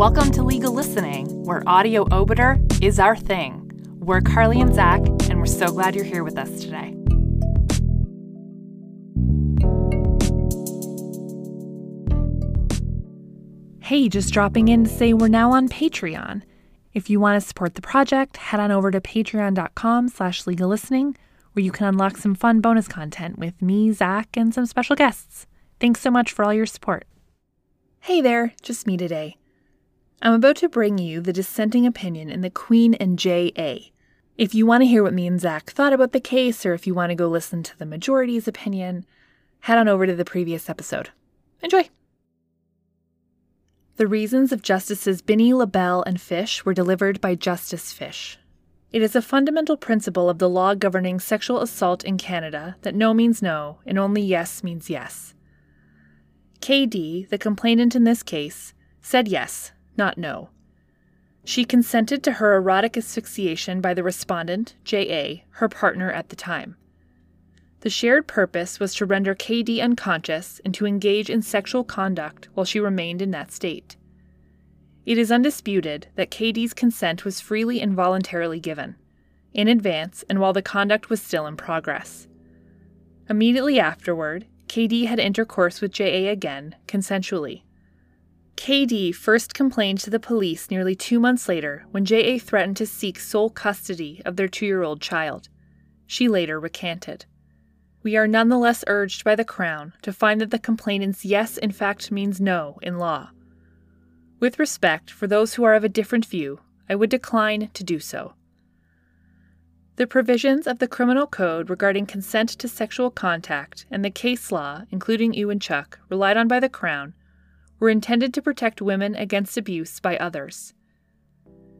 Welcome to Legal Listening, where audio obiter is our thing. We're Carly and Zach, and we're so glad you're here with us today. Hey, just dropping in to say we're now on Patreon. If you want to support the project, head on over to patreon.com slash legal listening, where you can unlock some fun bonus content with me, Zach, and some special guests. Thanks so much for all your support. Hey there, just me today. I'm about to bring you the dissenting opinion in the Queen and J.A. If you want to hear what me and Zach thought about the case, or if you want to go listen to the majority's opinion, head on over to the previous episode. Enjoy! The reasons of Justices Binnie, LeBel, and Fish were delivered by Justice Fish. It is a fundamental principle of the law governing sexual assault in Canada that no means no and only yes means yes. KD, the complainant in this case, said yes, not no. She consented to her erotic asphyxiation by the respondent, J.A., her partner at the time. The shared purpose was to render KD unconscious and to engage in sexual conduct while she remained in that state. It is undisputed that KD's consent was freely and voluntarily given, in advance and while the conduct was still in progress. Immediately afterward, KD had intercourse with JA again, consensually. KD first complained to the police nearly two months later when JA threatened to seek sole custody of their two year old child. She later recanted. We are nonetheless urged by the Crown to find that the complainant's yes in fact means no in law. With respect for those who are of a different view, I would decline to do so. The provisions of the Criminal Code regarding consent to sexual contact and the case law, including Ewanchuk, relied on by the Crown, were intended to protect women against abuse by others.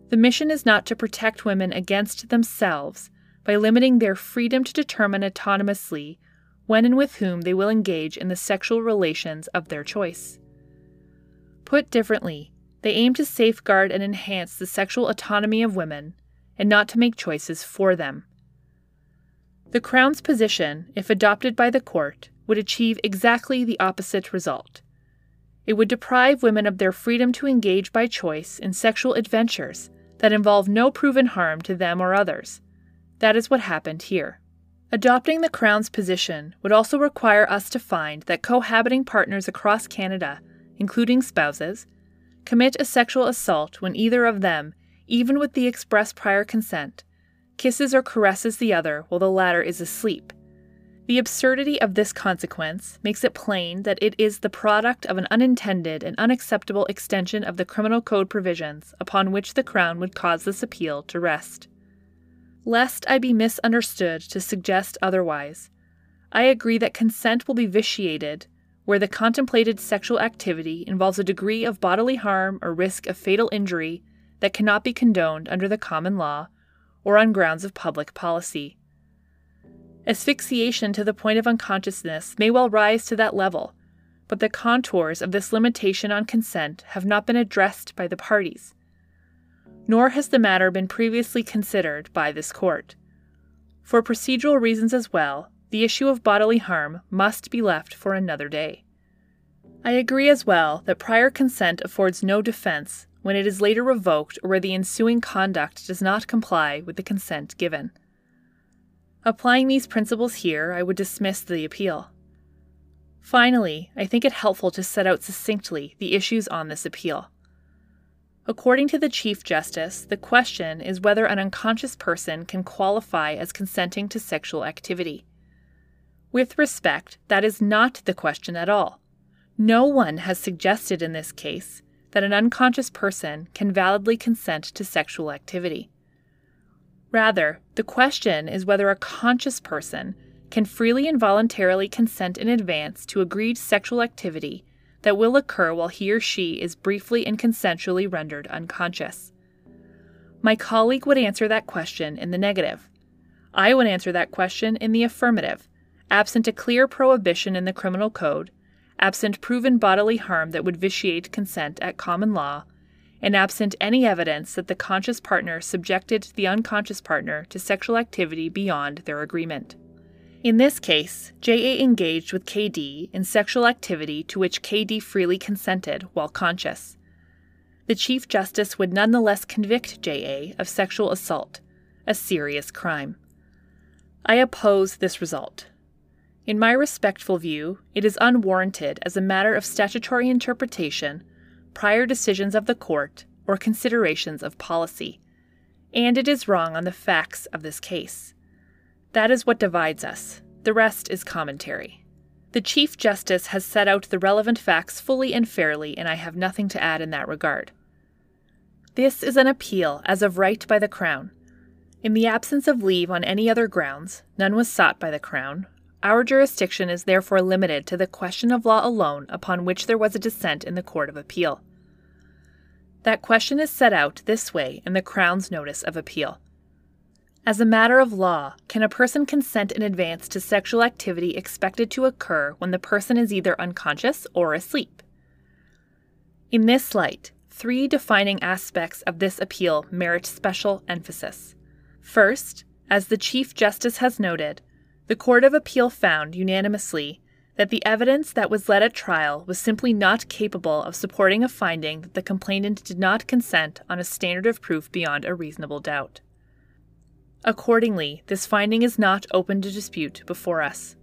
The mission is not to protect women against themselves by limiting their freedom to determine autonomously when and with whom they will engage in the sexual relations of their choice. Put differently, they aim to safeguard and enhance the sexual autonomy of women and not to make choices for them. The Crown's position, if adopted by the court, would achieve exactly the opposite result. It would deprive women of their freedom to engage by choice in sexual adventures that involve no proven harm to them or others. That is what happened here. Adopting the Crown's position would also require us to find that cohabiting partners across Canada, including spouses, commit a sexual assault when either of them, even with the express prior consent, kisses or caresses the other while the latter is asleep the absurdity of this consequence makes it plain that it is the product of an unintended and unacceptable extension of the criminal code provisions upon which the Crown would cause this appeal to rest. Lest I be misunderstood to suggest otherwise, I agree that consent will be vitiated where the contemplated sexual activity involves a degree of bodily harm or risk of fatal injury that cannot be condoned under the common law or on grounds of public policy. Asphyxiation to the point of unconsciousness may well rise to that level, but the contours of this limitation on consent have not been addressed by the parties. Nor has the matter been previously considered by this court. For procedural reasons as well, the issue of bodily harm must be left for another day. I agree as well that prior consent affords no defense when it is later revoked or where the ensuing conduct does not comply with the consent given. Applying these principles here, I would dismiss the appeal. Finally, I think it helpful to set out succinctly the issues on this appeal. According to the Chief Justice, the question is whether an unconscious person can qualify as consenting to sexual activity. With respect, that is not the question at all. No one has suggested in this case that an unconscious person can validly consent to sexual activity. Rather, the question is whether a conscious person can freely and voluntarily consent in advance to agreed sexual activity that will occur while he or she is briefly and consensually rendered unconscious. My colleague would answer that question in the negative. I would answer that question in the affirmative, absent a clear prohibition in the criminal code, absent proven bodily harm that would vitiate consent at common law, and absent any evidence that the conscious partner subjected the unconscious partner to sexual activity beyond their agreement. In this case, JA engaged with KD in sexual activity to which KD freely consented while conscious. the Chief Justice would nonetheless convict J.A. of sexual assault, a serious crime. I oppose this result. In my respectful view, it is unwarranted as a matter of statutory interpretation, prior decisions of the court, or considerations of policy, and it is wrong on the facts of this case. That is what divides us. The rest is commentary. The Chief Justice has set out the relevant facts fully and fairly, and I have nothing to add in that regard. This is an appeal as of right by the Crown. In the absence of leave on any other grounds, none was sought by the Crown. Our jurisdiction is therefore limited to the question of law alone upon which there was a dissent in the Court of Appeal. That question is set out this way in the Crown's Notice of Appeal. As a matter of law, can a person consent in advance to sexual activity expected to occur when the person is either unconscious or asleep? In this light, three defining aspects of this appeal merit special emphasis. First, as the Chief Justice has noted, the Court of Appeal found unanimously that the evidence that was led at trial was simply not capable of supporting a finding that the complainant did not consent on a standard of proof beyond a reasonable doubt. Accordingly, this finding is not open to dispute before us.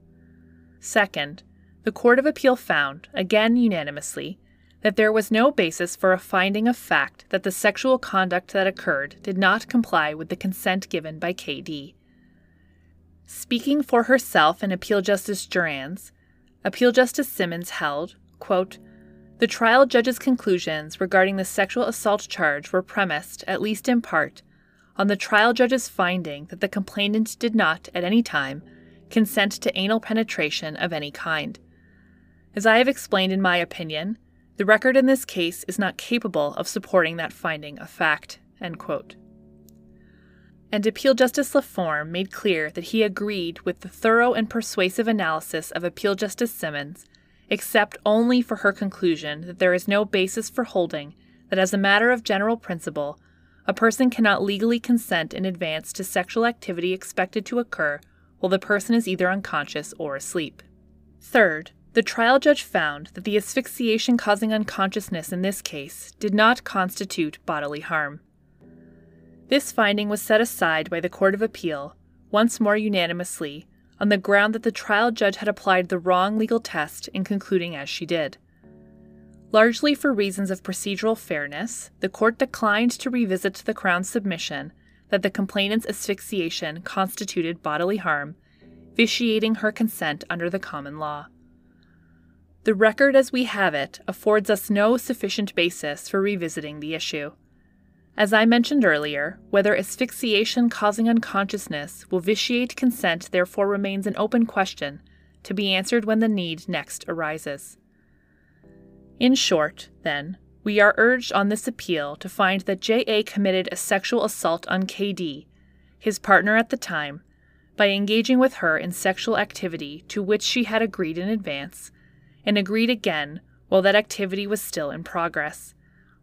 Second, the Court of Appeal found, again unanimously, that there was no basis for a finding of fact that the sexual conduct that occurred did not comply with the consent given by KD. Speaking for herself and Appeal Justice Juriansz, Appeal Justice Simmons held, quote, the trial judge's conclusions regarding the sexual assault charge were premised, at least in part, on the trial judge's finding that the complainant did not, at any time, consent to anal penetration of any kind. As I have explained in my opinion, the record in this case is not capable of supporting that finding of fact. And Appeal Justice LaForme made clear that he agreed with the thorough and persuasive analysis of Appeal Justice Simmons, except only for her conclusion that there is no basis for holding that, as a matter of general principle, a person cannot legally consent in advance to sexual activity expected to occur while the person is either unconscious or asleep. Third, the trial judge found that the asphyxiation causing unconsciousness in this case did not constitute bodily harm. This finding was set aside by the Court of Appeal, once more unanimously, on the ground that the trial judge had applied the wrong legal test in concluding as she did. Largely for reasons of procedural fairness, the court declined to revisit the Crown's submission that the complainant's asphyxiation constituted bodily harm, vitiating her consent under the common law. The record as we have it affords us no sufficient basis for revisiting the issue. As I mentioned earlier, whether asphyxiation causing unconsciousness will vitiate consent therefore remains an open question, to be answered when the need next arises. In short, then, we are urged on this appeal to find that J.A. committed a sexual assault on K.D., his partner at the time, by engaging with her in sexual activity to which she had agreed in advance, and agreed again while that activity was still in progress,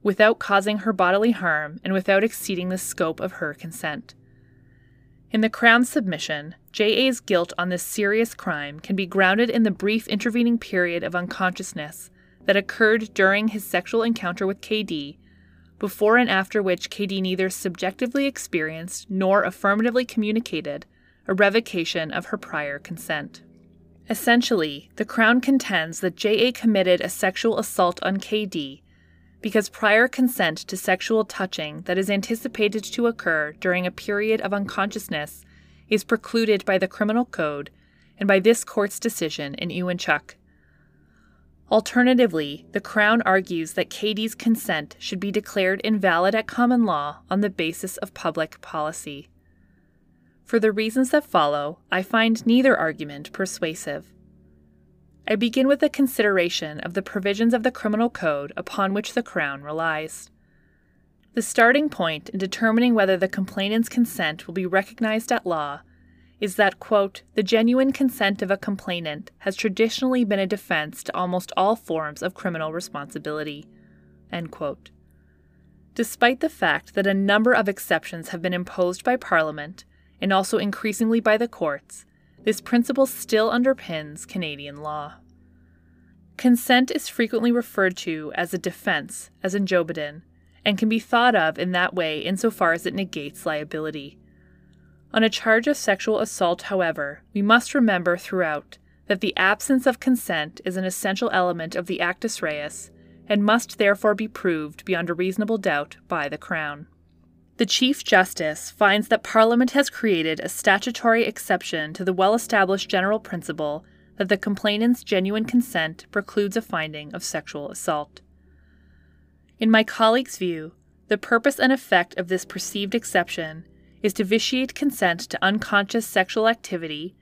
without causing her bodily harm and without exceeding the scope of her consent. In the Crown's submission, J.A.'s guilt on this serious crime can be grounded in the brief intervening period of unconsciousness that occurred during his sexual encounter with KD, before and after which KD neither subjectively experienced nor affirmatively communicated a revocation of her prior consent. Essentially, the Crown contends that J.A. committed a sexual assault on KD because prior consent to sexual touching that is anticipated to occur during a period of unconsciousness is precluded by the Criminal Code and by this court's decision in Ewanchuk Alternatively, the Crown argues that KD's consent should be declared invalid at common law on the basis of public policy. For the reasons that follow, I find neither argument persuasive. I begin with a consideration of the provisions of the Criminal Code upon which the Crown relies. The starting point in determining whether the complainant's consent will be recognized at law is that, quote, the genuine consent of a complainant has traditionally been a defense to almost all forms of criminal responsibility, end quote. Despite the fact that a number of exceptions have been imposed by Parliament and also increasingly by the courts, this principle still underpins Canadian law. Consent is frequently referred to as a defense, as in Jobidon, and can be thought of in that way insofar as it negates liability. On a charge of sexual assault, however, we must remember throughout that the absence of consent is an essential element of the actus reus and must therefore be proved beyond a reasonable doubt by the Crown. The Chief Justice finds that Parliament has created a statutory exception to the well established general principle that the complainant's genuine consent precludes a finding of sexual assault. In my colleague's view, the purpose and effect of this perceived exception is to vitiate consent to unconscious sexual activity,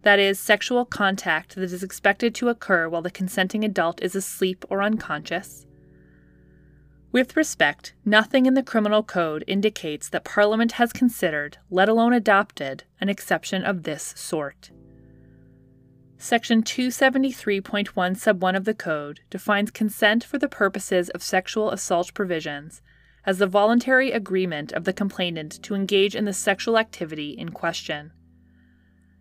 that is, sexual contact that is expected to occur while the consenting adult is asleep or unconscious. With respect, nothing in the Criminal Code indicates that Parliament has considered, let alone adopted, an exception of this sort. Section 273.1 sub 1 of the Code defines consent for the purposes of sexual assault provisions as the voluntary agreement of the complainant to engage in the sexual activity in question.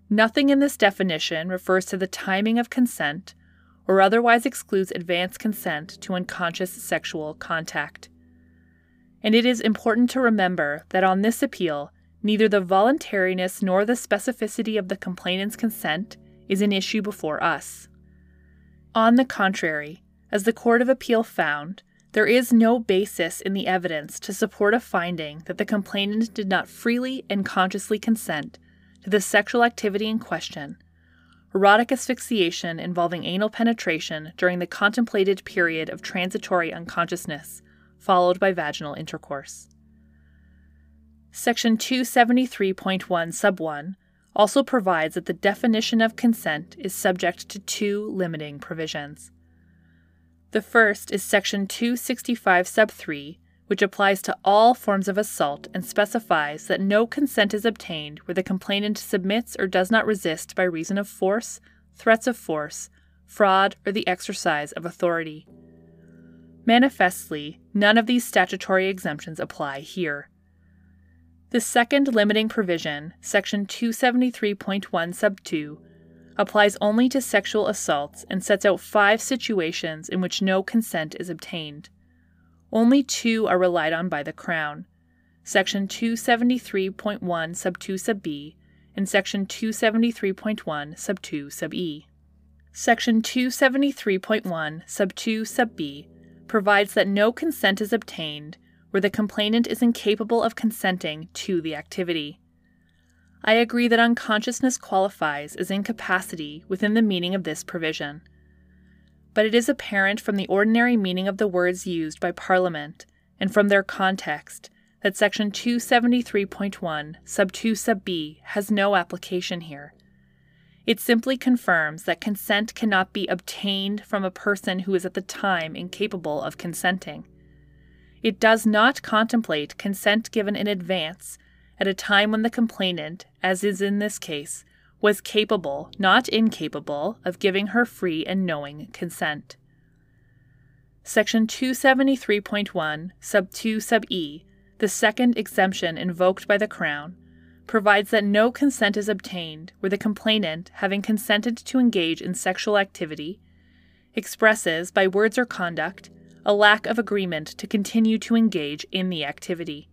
Nothing in this definition refers to the timing of consent or otherwise excludes advance consent to unconscious sexual contact. And it is important to remember that on this appeal, neither the voluntariness nor the specificity of the complainant's consent is an issue before us. On the contrary, as the Court of Appeal found, there is no basis in the evidence to support a finding that the complainant did not freely and consciously consent to the sexual activity in question, erotic asphyxiation involving anal penetration during the contemplated period of transitory unconsciousness, followed by vaginal intercourse. Section 273.1 sub 1 also provides that the definition of consent is subject to two limiting provisions. The first is Section 265 sub 3, which applies to all forms of assault and specifies that no consent is obtained where the complainant submits or does not resist by reason of force, threats of force, fraud, or the exercise of authority. Manifestly, none of these statutory exemptions apply here. The second limiting provision, Section 273.1 sub 2, applies only to sexual assaults and sets out five situations in which no consent is obtained. Only two are relied on by the Crown Section 273.1 sub 2 sub b and Section 273.1 sub 2 sub e. Section 273.1 sub 2 sub b provides that no consent is obtained where the complainant is incapable of consenting to the activity. I agree that unconsciousness qualifies as incapacity within the meaning of this provision. But it is apparent from the ordinary meaning of the words used by Parliament and from their context that Section 273.1, sub 2 sub b, has no application here. It simply confirms that consent cannot be obtained from a person who is at the time incapable of consenting. It does not contemplate consent given in advance at a time when the complainant, as is in this case, was capable, not incapable, of giving her free and knowing consent. Section 273.1, sub 2 sub e, the second exemption invoked by the Crown, provides that no consent is obtained where the complainant, having consented to engage in sexual activity, expresses, by words or conduct, a lack of agreement to continue to engage in the activity.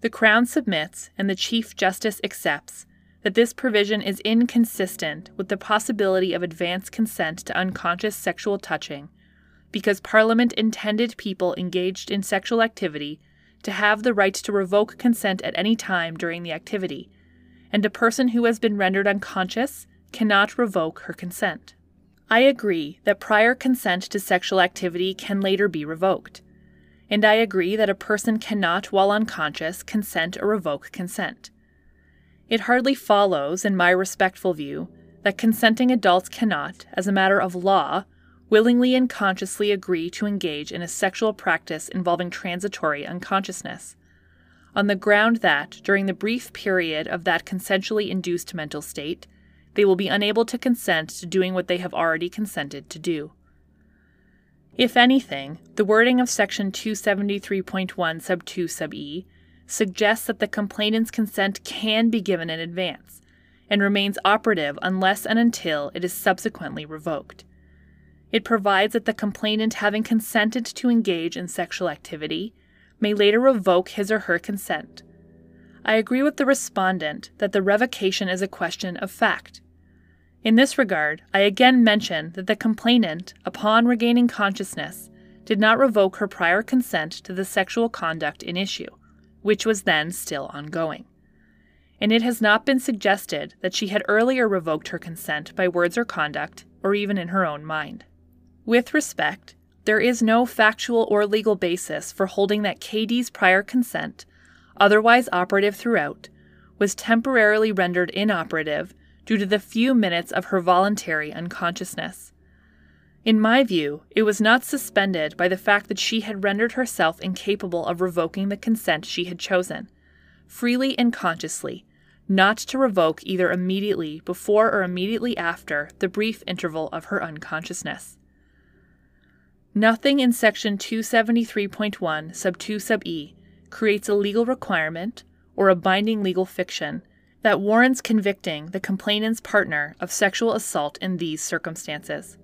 The Crown submits, and the Chief Justice accepts, that this provision is inconsistent with the possibility of advance consent to unconscious sexual touching, because Parliament intended people engaged in sexual activity to have the right to revoke consent at any time during the activity, and a person who has been rendered unconscious cannot revoke her consent. I agree that prior consent to sexual activity can later be revoked and I agree that a person cannot, while unconscious, consent or revoke consent. It hardly follows, in my respectful view, that consenting adults cannot, as a matter of law, willingly and consciously agree to engage in a sexual practice involving transitory unconsciousness, on the ground that, during the brief period of that consensually induced mental state, they will be unable to consent to doing what they have already consented to do. If anything, the wording of section 273.1 sub 2 sub e suggests that the complainant's consent can be given in advance and remains operative unless and until it is subsequently revoked. It provides that the complainant having consented to engage in sexual activity may later revoke his or her consent. I agree with the respondent that the revocation is a question of fact. In this regard, I again mention that the complainant, upon regaining consciousness, did not revoke her prior consent to the sexual conduct in issue, which was then still ongoing. And it has not been suggested that she had earlier revoked her consent by words or conduct, or even in her own mind. With respect, there is no factual or legal basis for holding that KD's prior consent, otherwise operative throughout, was temporarily rendered inoperative due to the few minutes of her voluntary unconsciousness. In my view, it was not suspended by the fact that she had rendered herself incapable of revoking the consent she had chosen, freely and consciously, not to revoke either immediately before or immediately after the brief interval of her unconsciousness. Nothing in section 273.1 sub 2 sub e creates a legal requirement or a binding legal fiction that warrants convicting the complainant's partner of sexual assault in these circumstances.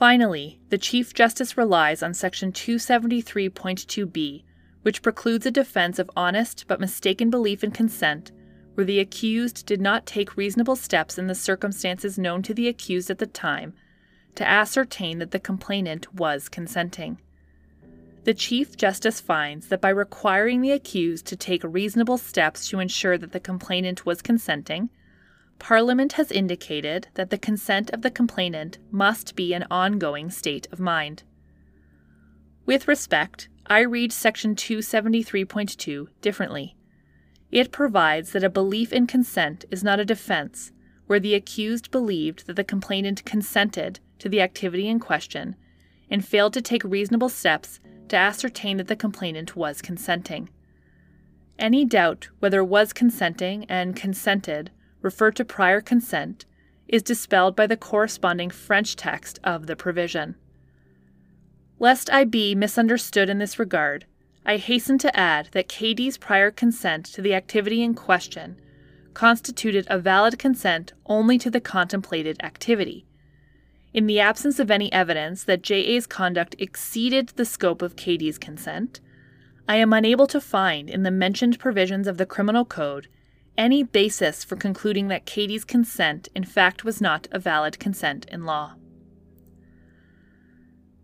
Finally, the Chief Justice relies on section 273.2b, which precludes a defense of honest but mistaken belief in consent where the accused did not take reasonable steps in the circumstances known to the accused at the time to ascertain that the complainant was consenting. The Chief Justice finds that by requiring the accused to take reasonable steps to ensure that the complainant was consenting, Parliament has indicated that the consent of the complainant must be an ongoing state of mind. With respect, I read Section 273.2 differently. It provides that a belief in consent is not a defense where the accused believed that the complainant consented to the activity in question and failed to take reasonable steps to ascertain that the complainant was consenting. Any doubt whether was consenting and consented refer to prior consent is dispelled by the corresponding French text of the provision. Lest I be misunderstood in this regard, I hasten to add that KD's prior consent to the activity in question constituted a valid consent only to the contemplated activity, in the absence of any evidence that JA's conduct exceeded the scope of KD's consent, I am unable to find in the mentioned provisions of the Criminal Code any basis for concluding that KD's consent in fact was not a valid consent in law.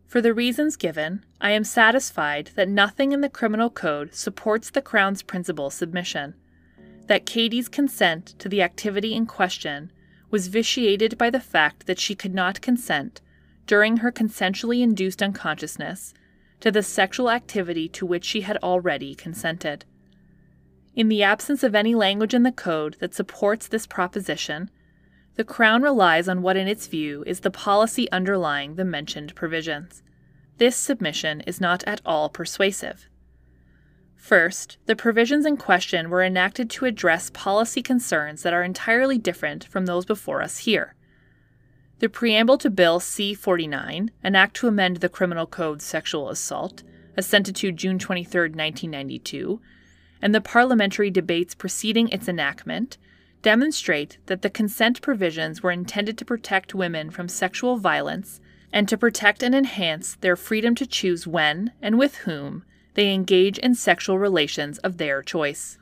For the reasons given, I am satisfied that nothing in the Criminal Code supports the Crown's principal submission that KD's consent to the activity in question was vitiated by the fact that she could not consent, during her consensually induced unconsciousness, to the sexual activity to which she had already consented. In the absence of any language in the Code that supports this proposition, the Crown relies on what, in its view, is the policy underlying the mentioned provisions. This submission is not at all persuasive. First, the provisions in question were enacted to address policy concerns that are entirely different from those before us here. The preamble to Bill C 49, an act to amend the Criminal Code Sexual Assault, assented to June 23, 1992, and the parliamentary debates preceding its enactment demonstrate that the consent provisions were intended to protect women from sexual violence and to protect and enhance their freedom to choose when and with whom they engage in sexual relations of their choice.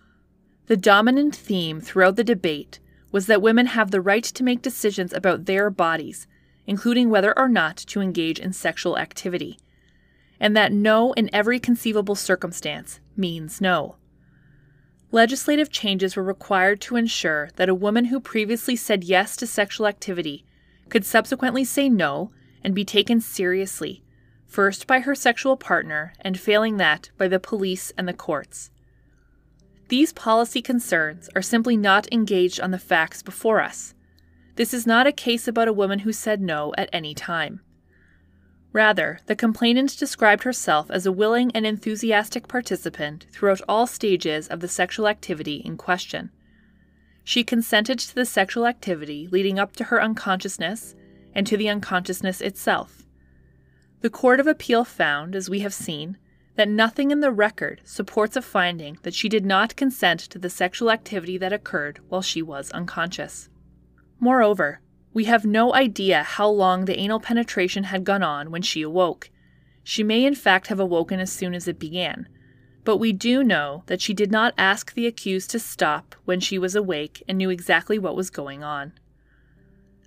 The dominant theme throughout the debate was that women have the right to make decisions about their bodies, including whether or not to engage in sexual activity, and that no in every conceivable circumstance means no. Legislative changes were required to ensure that a woman who previously said yes to sexual activity could subsequently say no and be taken seriously first by her sexual partner, and failing that, by the police and the courts. These policy concerns are simply not engaged on the facts before us. This is not a case about a woman who said no at any time. Rather, the complainant described herself as a willing and enthusiastic participant throughout all stages of the sexual activity in question. She consented to the sexual activity leading up to her unconsciousness and to the unconsciousness itself. The Court of Appeal found, as we have seen, that nothing in the record supports a finding that she did not consent to the sexual activity that occurred while she was unconscious. Moreover, we have no idea how long the anal penetration had gone on when she awoke. she may in fact have awoken as soon as it began, but we do know that she did not ask the accused to stop when she was awake and knew exactly what was going on.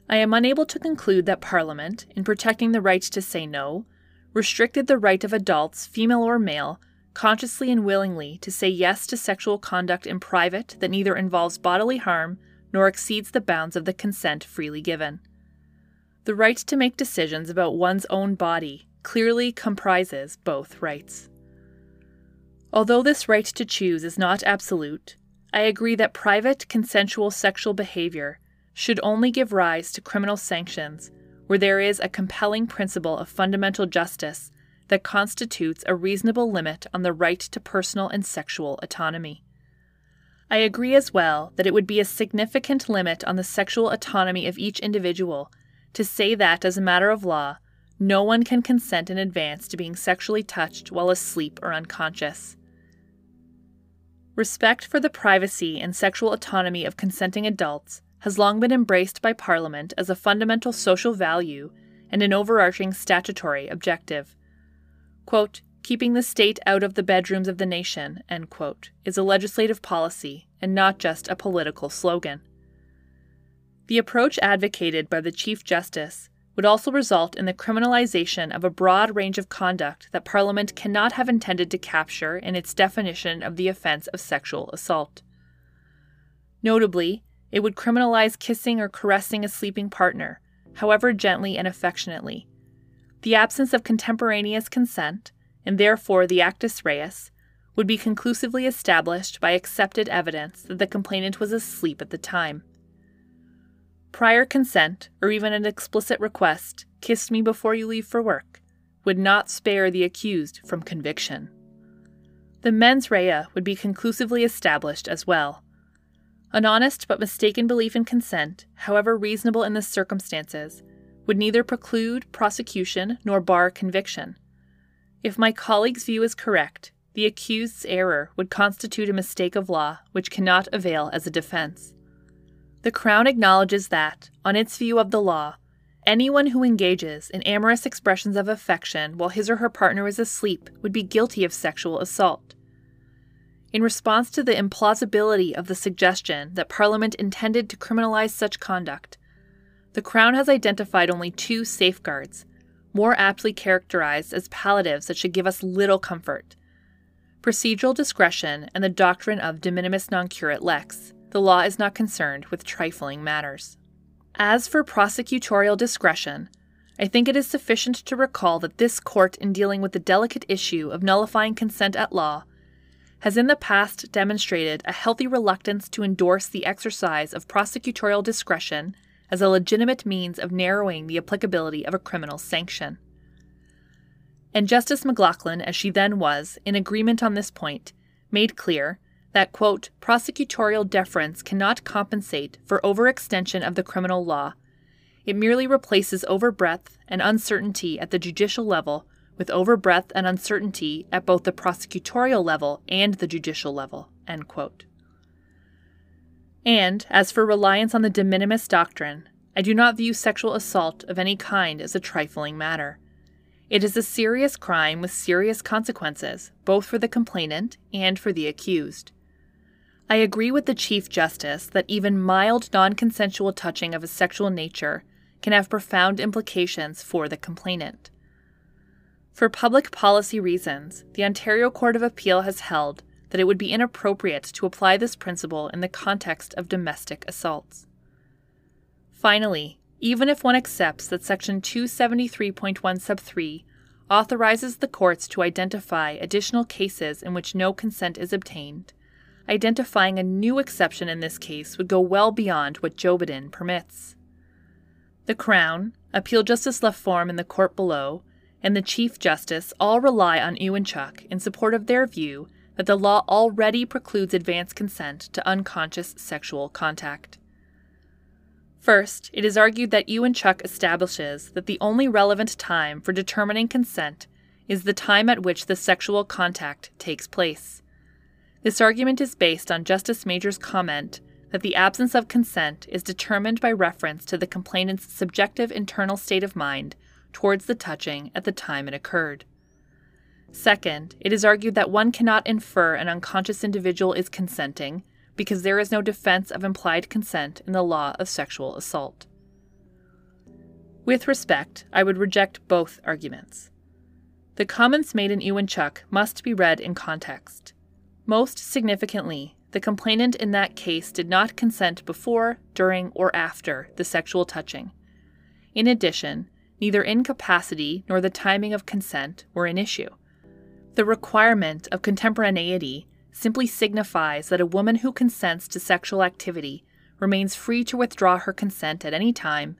I am unable to conclude that Parliament, in protecting the right to say no, restricted the right of adults, female or male, consciously and willingly to say yes to sexual conduct in private that neither involves bodily harm nor exceeds the bounds of the consent freely given. The right to make decisions about one's own body clearly comprises both rights. Although this right to choose is not absolute, I agree that private consensual sexual behavior should only give rise to criminal sanctions where there is a compelling principle of fundamental justice that constitutes a reasonable limit on the right to personal and sexual autonomy. I agree as well that it would be a significant limit on the sexual autonomy of each individual to say that, as a matter of law, no one can consent in advance to being sexually touched while asleep or unconscious. Respect for the privacy and sexual autonomy of consenting adults has long been embraced by Parliament as a fundamental social value and an overarching statutory objective. Quote, keeping the state out of the bedrooms of the nation, quote, is a legislative policy and not just a political slogan. The approach advocated by the Chief Justice would also result in the criminalization of a broad range of conduct that Parliament cannot have intended to capture in its definition of the offence of sexual assault. Notably, it would criminalize kissing or caressing a sleeping partner, however gently and affectionately. The absence of contemporaneous consent, and therefore the actus reus, would be conclusively established by accepted evidence that the complainant was asleep at the time. Prior consent, or even an explicit request, kiss me before you leave for work, would not spare the accused from conviction. The mens rea would be conclusively established as well. An honest but mistaken belief in consent, however reasonable in the circumstances, would neither preclude prosecution nor bar conviction. If my colleague's view is correct, the accused's error would constitute a mistake of law which cannot avail as a defense. The Crown acknowledges that, on its view of the law, anyone who engages in amorous expressions of affection while his or her partner is asleep would be guilty of sexual assault. In response to the implausibility of the suggestion that Parliament intended to criminalize such conduct, the Crown has identified only two safeguards, more aptly characterized as palliatives that should give us little comfort procedural discretion and the doctrine of de minimis non curat lex the law is not concerned with trifling matters. As for prosecutorial discretion, I think it is sufficient to recall that this court, in dealing with the delicate issue of nullifying consent at law, has in the past demonstrated a healthy reluctance to endorse the exercise of prosecutorial discretion as a legitimate means of narrowing the applicability of a criminal sanction. And Justice McLachlin, as she then was, in agreement on this point, made clear that, quote, prosecutorial deference cannot compensate for overextension of the criminal law. It merely replaces overbreadth and uncertainty at the judicial level with overbreadth and uncertainty at both the prosecutorial level and the judicial level, end quote. And, as for reliance on the de minimis doctrine, I do not view sexual assault of any kind as a trifling matter. It is a serious crime with serious consequences, both for the complainant and for the accused. I agree with the Chief Justice that even mild non consensual touching of a sexual nature can have profound implications for the complainant. For public policy reasons, the Ontario Court of Appeal has held that it would be inappropriate to apply this principle in the context of domestic assaults. Finally, even if one accepts that Section 273.1 sub 3 authorizes the courts to identify additional cases in which no consent is obtained, identifying a new exception in this case would go well beyond what Jobidon permits. The Crown, Appeal Justice LaForme in the court below, and the Chief Justice all rely on Ewanchuk in support of their view that the law already precludes advance consent to unconscious sexual contact. First, it is argued that Ewanchuk establishes that the only relevant time for determining consent is the time at which the sexual contact takes place. This argument is based on Justice Major's comment that the absence of consent is determined by reference to the complainant's subjective internal state of mind towards the touching at the time it occurred. Second, it is argued that one cannot infer an unconscious individual is consenting because there is no defense of implied consent in the law of sexual assault. With respect, I would reject both arguments. The comments made in Ewanchuk must be read in context. Most significantly, the complainant in that case did not consent before, during, or after the sexual touching. In addition, neither incapacity nor the timing of consent were an issue. The requirement of contemporaneity simply signifies that a woman who consents to sexual activity remains free to withdraw her consent at any time,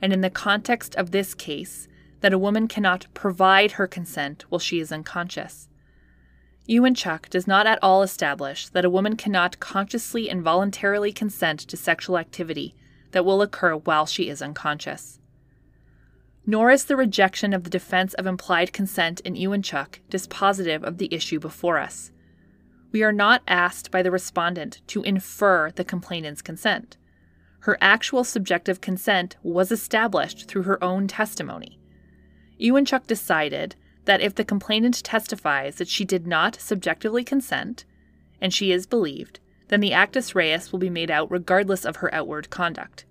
and in the context of this case, that a woman cannot provide her consent while she is unconscious. Ewanchuk does not at all establish that a woman cannot consciously and voluntarily consent to sexual activity that will occur while she is unconscious. Nor is the rejection of the defense of implied consent in Ewanchuk dispositive of the issue before us. We are not asked by the respondent to infer the complainant's consent. Her actual subjective consent was established through her own testimony. Ewanchuk decided that if the complainant testifies that she did not subjectively consent, and she is believed, then the actus reus will be made out regardless of her outward conduct.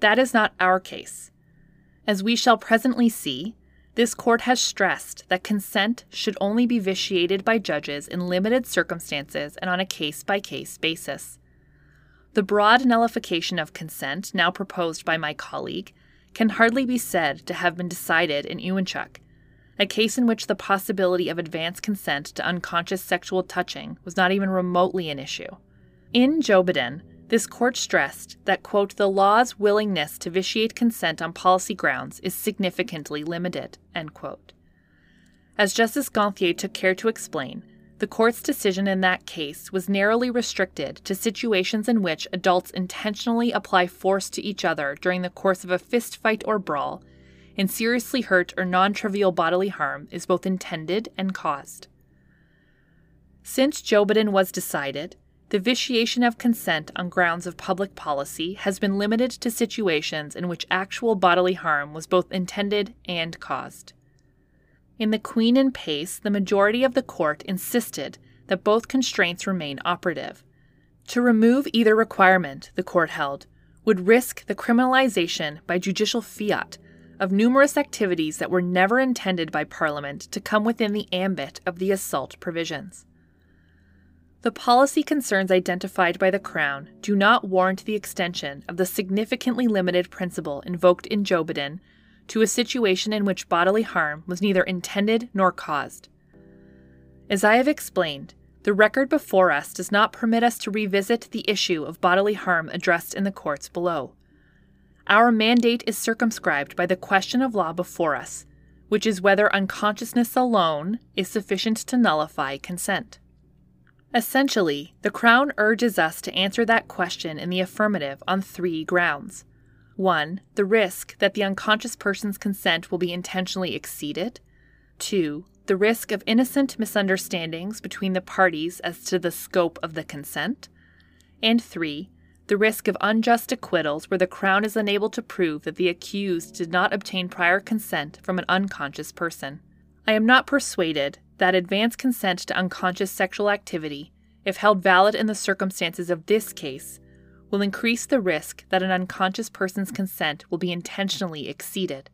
That is not our case. As we shall presently see, this court has stressed that consent should only be vitiated by judges in limited circumstances and on a case by case basis. The broad nullification of consent now proposed by my colleague can hardly be said to have been decided in Ewanchuk, a case in which the possibility of advance consent to unconscious sexual touching was not even remotely an issue. In Jobidon, this court stressed that, quote, the law's willingness to vitiate consent on policy grounds is significantly limited, end quote. As Justice Gonthier took care to explain, the court's decision in that case was narrowly restricted to situations in which adults intentionally apply force to each other during the course of a fist fight or brawl, and seriously hurt or non trivial bodily harm is both intended and caused. Since Jobidon was decided, the vitiation of consent on grounds of public policy has been limited to situations in which actual bodily harm was both intended and caused. In the Queen and Paice, the majority of the court insisted that both constraints remain operative. To remove either requirement, the court held, would risk the criminalization by judicial fiat of numerous activities that were never intended by Parliament to come within the ambit of the assault provisions. The policy concerns identified by the Crown do not warrant the extension of the significantly limited principle invoked in Jobidon to a situation in which bodily harm was neither intended nor caused. As I have explained, the record before us does not permit us to revisit the issue of bodily harm addressed in the courts below. Our mandate is circumscribed by the question of law before us, which is whether unconsciousness alone is sufficient to nullify consent. Essentially, the Crown urges us to answer that question in the affirmative on three grounds. 1. The risk that the unconscious person's consent will be intentionally exceeded. 2. The risk of innocent misunderstandings between the parties as to the scope of the consent. And 3. The risk of unjust acquittals where the Crown is unable to prove that the accused did not obtain prior consent from an unconscious person. I am not persuaded that advance consent to unconscious sexual activity, if held valid in the circumstances of this case, will increase the risk that an unconscious person's consent will be intentionally exceeded.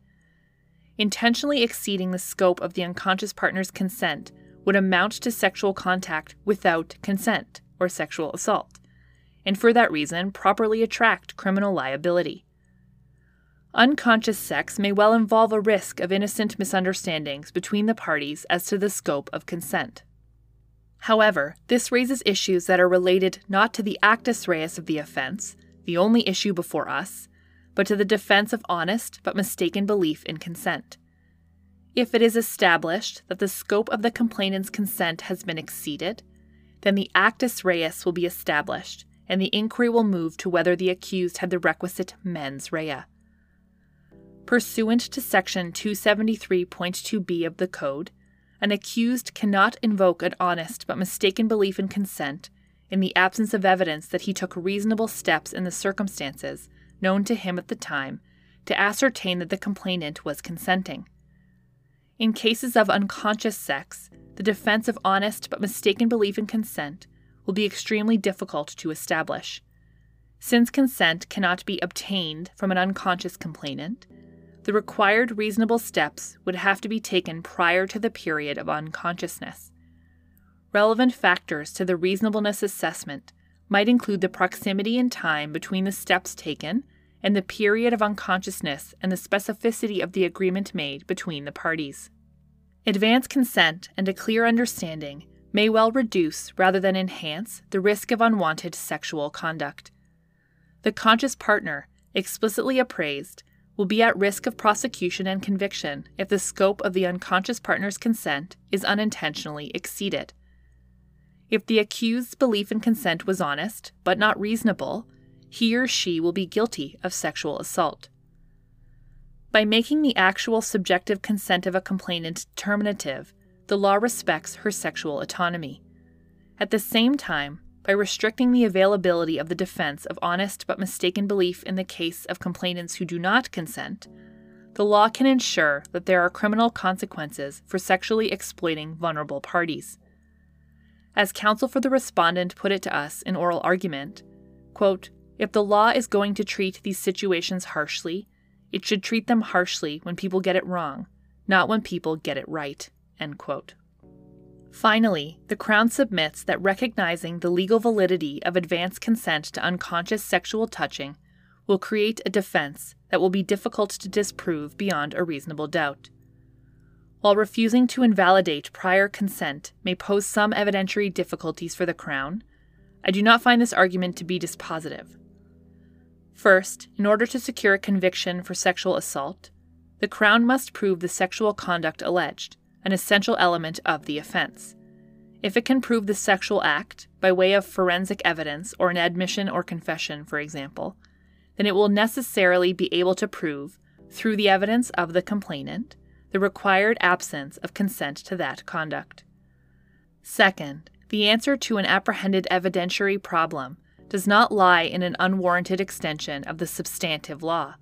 Intentionally exceeding the scope of the unconscious partner's consent would amount to sexual contact without consent or sexual assault, and for that reason properly attract criminal liability. Unconscious sex may well involve a risk of innocent misunderstandings between the parties as to the scope of consent. However, this raises issues that are related not to the actus reus of the offense, the only issue before us, but to the defense of honest but mistaken belief in consent. If it is established that the scope of the complainant's consent has been exceeded, then the actus reus will be established, and the inquiry will move to whether the accused had the requisite mens rea. Pursuant to Section 273.2b of the Code, an accused cannot invoke an honest but mistaken belief in consent in the absence of evidence that he took reasonable steps in the circumstances known to him at the time to ascertain that the complainant was consenting. In cases of unconscious sex, the defense of honest but mistaken belief in consent will be extremely difficult to establish. Since consent cannot be obtained from an unconscious complainant, the required reasonable steps would have to be taken prior to the period of unconsciousness. Relevant factors to the reasonableness assessment might include the proximity in time between the steps taken and the period of unconsciousness and the specificity of the agreement made between the parties. Advance consent and a clear understanding may well reduce rather than enhance the risk of unwanted sexual conduct. The conscious partner, explicitly appraised, will be at risk of prosecution and conviction if the scope of the unconscious partner's consent is unintentionally exceeded. If the accused's belief in consent was honest, but not reasonable, he or she will be guilty of sexual assault. By making the actual subjective consent of a complainant determinative, the law respects her sexual autonomy. At the same time, by restricting the availability of the defense of honest but mistaken belief in the case of complainants who do not consent, the law can ensure that there are criminal consequences for sexually exploiting vulnerable parties. As counsel for the respondent put it to us in oral argument, quote, if the law is going to treat these situations harshly, it should treat them harshly when people get it wrong, not when people get it right. Finally, the Crown submits that recognizing the legal validity of advance consent to unconscious sexual touching will create a defense that will be difficult to disprove beyond a reasonable doubt. While refusing to invalidate prior consent may pose some evidentiary difficulties for the Crown, I do not find this argument to be dispositive. First, in order to secure a conviction for sexual assault, the Crown must prove the sexual conduct alleged, an essential element of the offense. If it can prove the sexual act, by way of forensic evidence or an admission or confession, for example, then it will necessarily be able to prove, through the evidence of the complainant, the required absence of consent to that conduct. Second, the answer to an apprehended evidentiary problem does not lie in an unwarranted extension of the substantive law.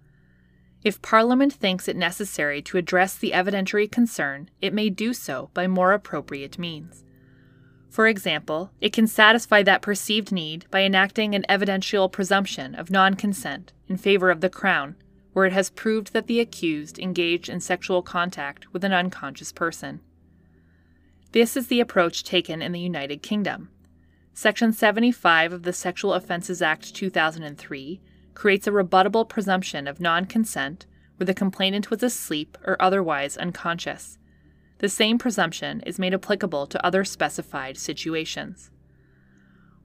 If Parliament thinks it necessary to address the evidentiary concern, it may do so by more appropriate means. For example, it can satisfy that perceived need by enacting an evidential presumption of non consent in favor of the Crown, where it has proved that the accused engaged in sexual contact with an unconscious person. This is the approach taken in the United Kingdom. Section 75 of the Sexual Offences Act 2003 creates a rebuttable presumption of non consent where the complainant was asleep or otherwise unconscious. The same presumption is made applicable to other specified situations.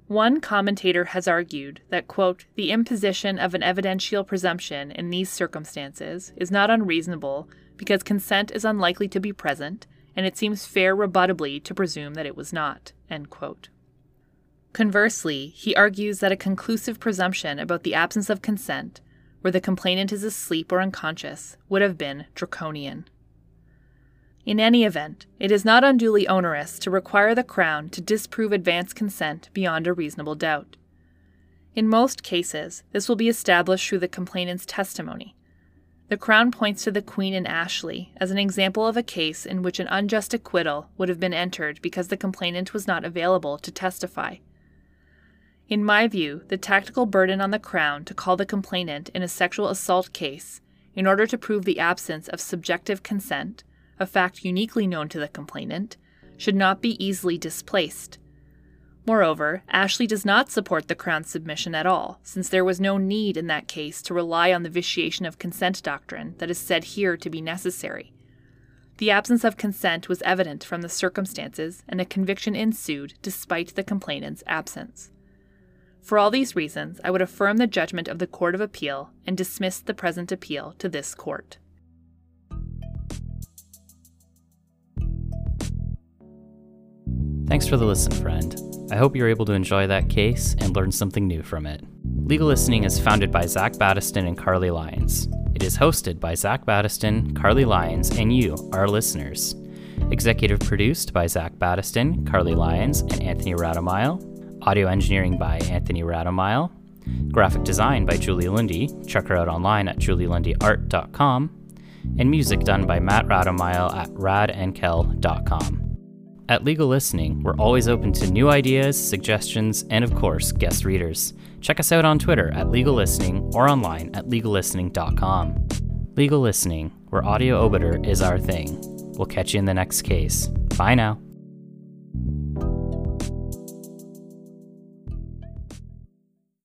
One commentator has argued that, quote, the imposition of an evidential presumption in these circumstances is not unreasonable because consent is unlikely to be present, and it seems fair rebuttably to presume that it was not, end quote. Conversely, he argues that a conclusive presumption about the absence of consent, where the complainant is asleep or unconscious, would have been draconian. In any event, it is not unduly onerous to require the Crown to disprove advance consent beyond a reasonable doubt. In most cases, this will be established through the complainant's testimony. The Crown points to the Queen and Ashley as an example of a case in which an unjust acquittal would have been entered because the complainant was not available to testify. In my view, the tactical burden on the Crown to call the complainant in a sexual assault case in order to prove the absence of subjective consent, a fact uniquely known to the complainant, should not be easily displaced. Moreover, Ashley does not support the Crown's submission at all, since there was no need in that case to rely on the vitiation of consent doctrine that is said here to be necessary. The absence of consent was evident from the circumstances, and a conviction ensued despite the complainant's absence. For all these reasons, I would affirm the judgment of the Court of Appeal and dismiss the present appeal to this court. Thanks for the listen, friend. I hope you're able to enjoy that case and learn something new from it. Legal Listening is founded by Zach Battiston and Carly Lyons. It is hosted by Zach Battiston, Carly Lyons, and you, our listeners. Executive produced by Zach Battiston, Carly Lyons, and Anthony Radomile. Audio engineering by Anthony Radomile. Graphic design by Julie Lundy. Check her out online at julielundyart.com. And music done by Matt Radomile at radandkel.com. At Legal Listening, we're always open to new ideas, suggestions, and of course, guest readers. Check us out on Twitter at Legal Listening or online at legallistening.com. Legal Listening, where audio obiter is our thing. We'll catch you in the next case. Bye now.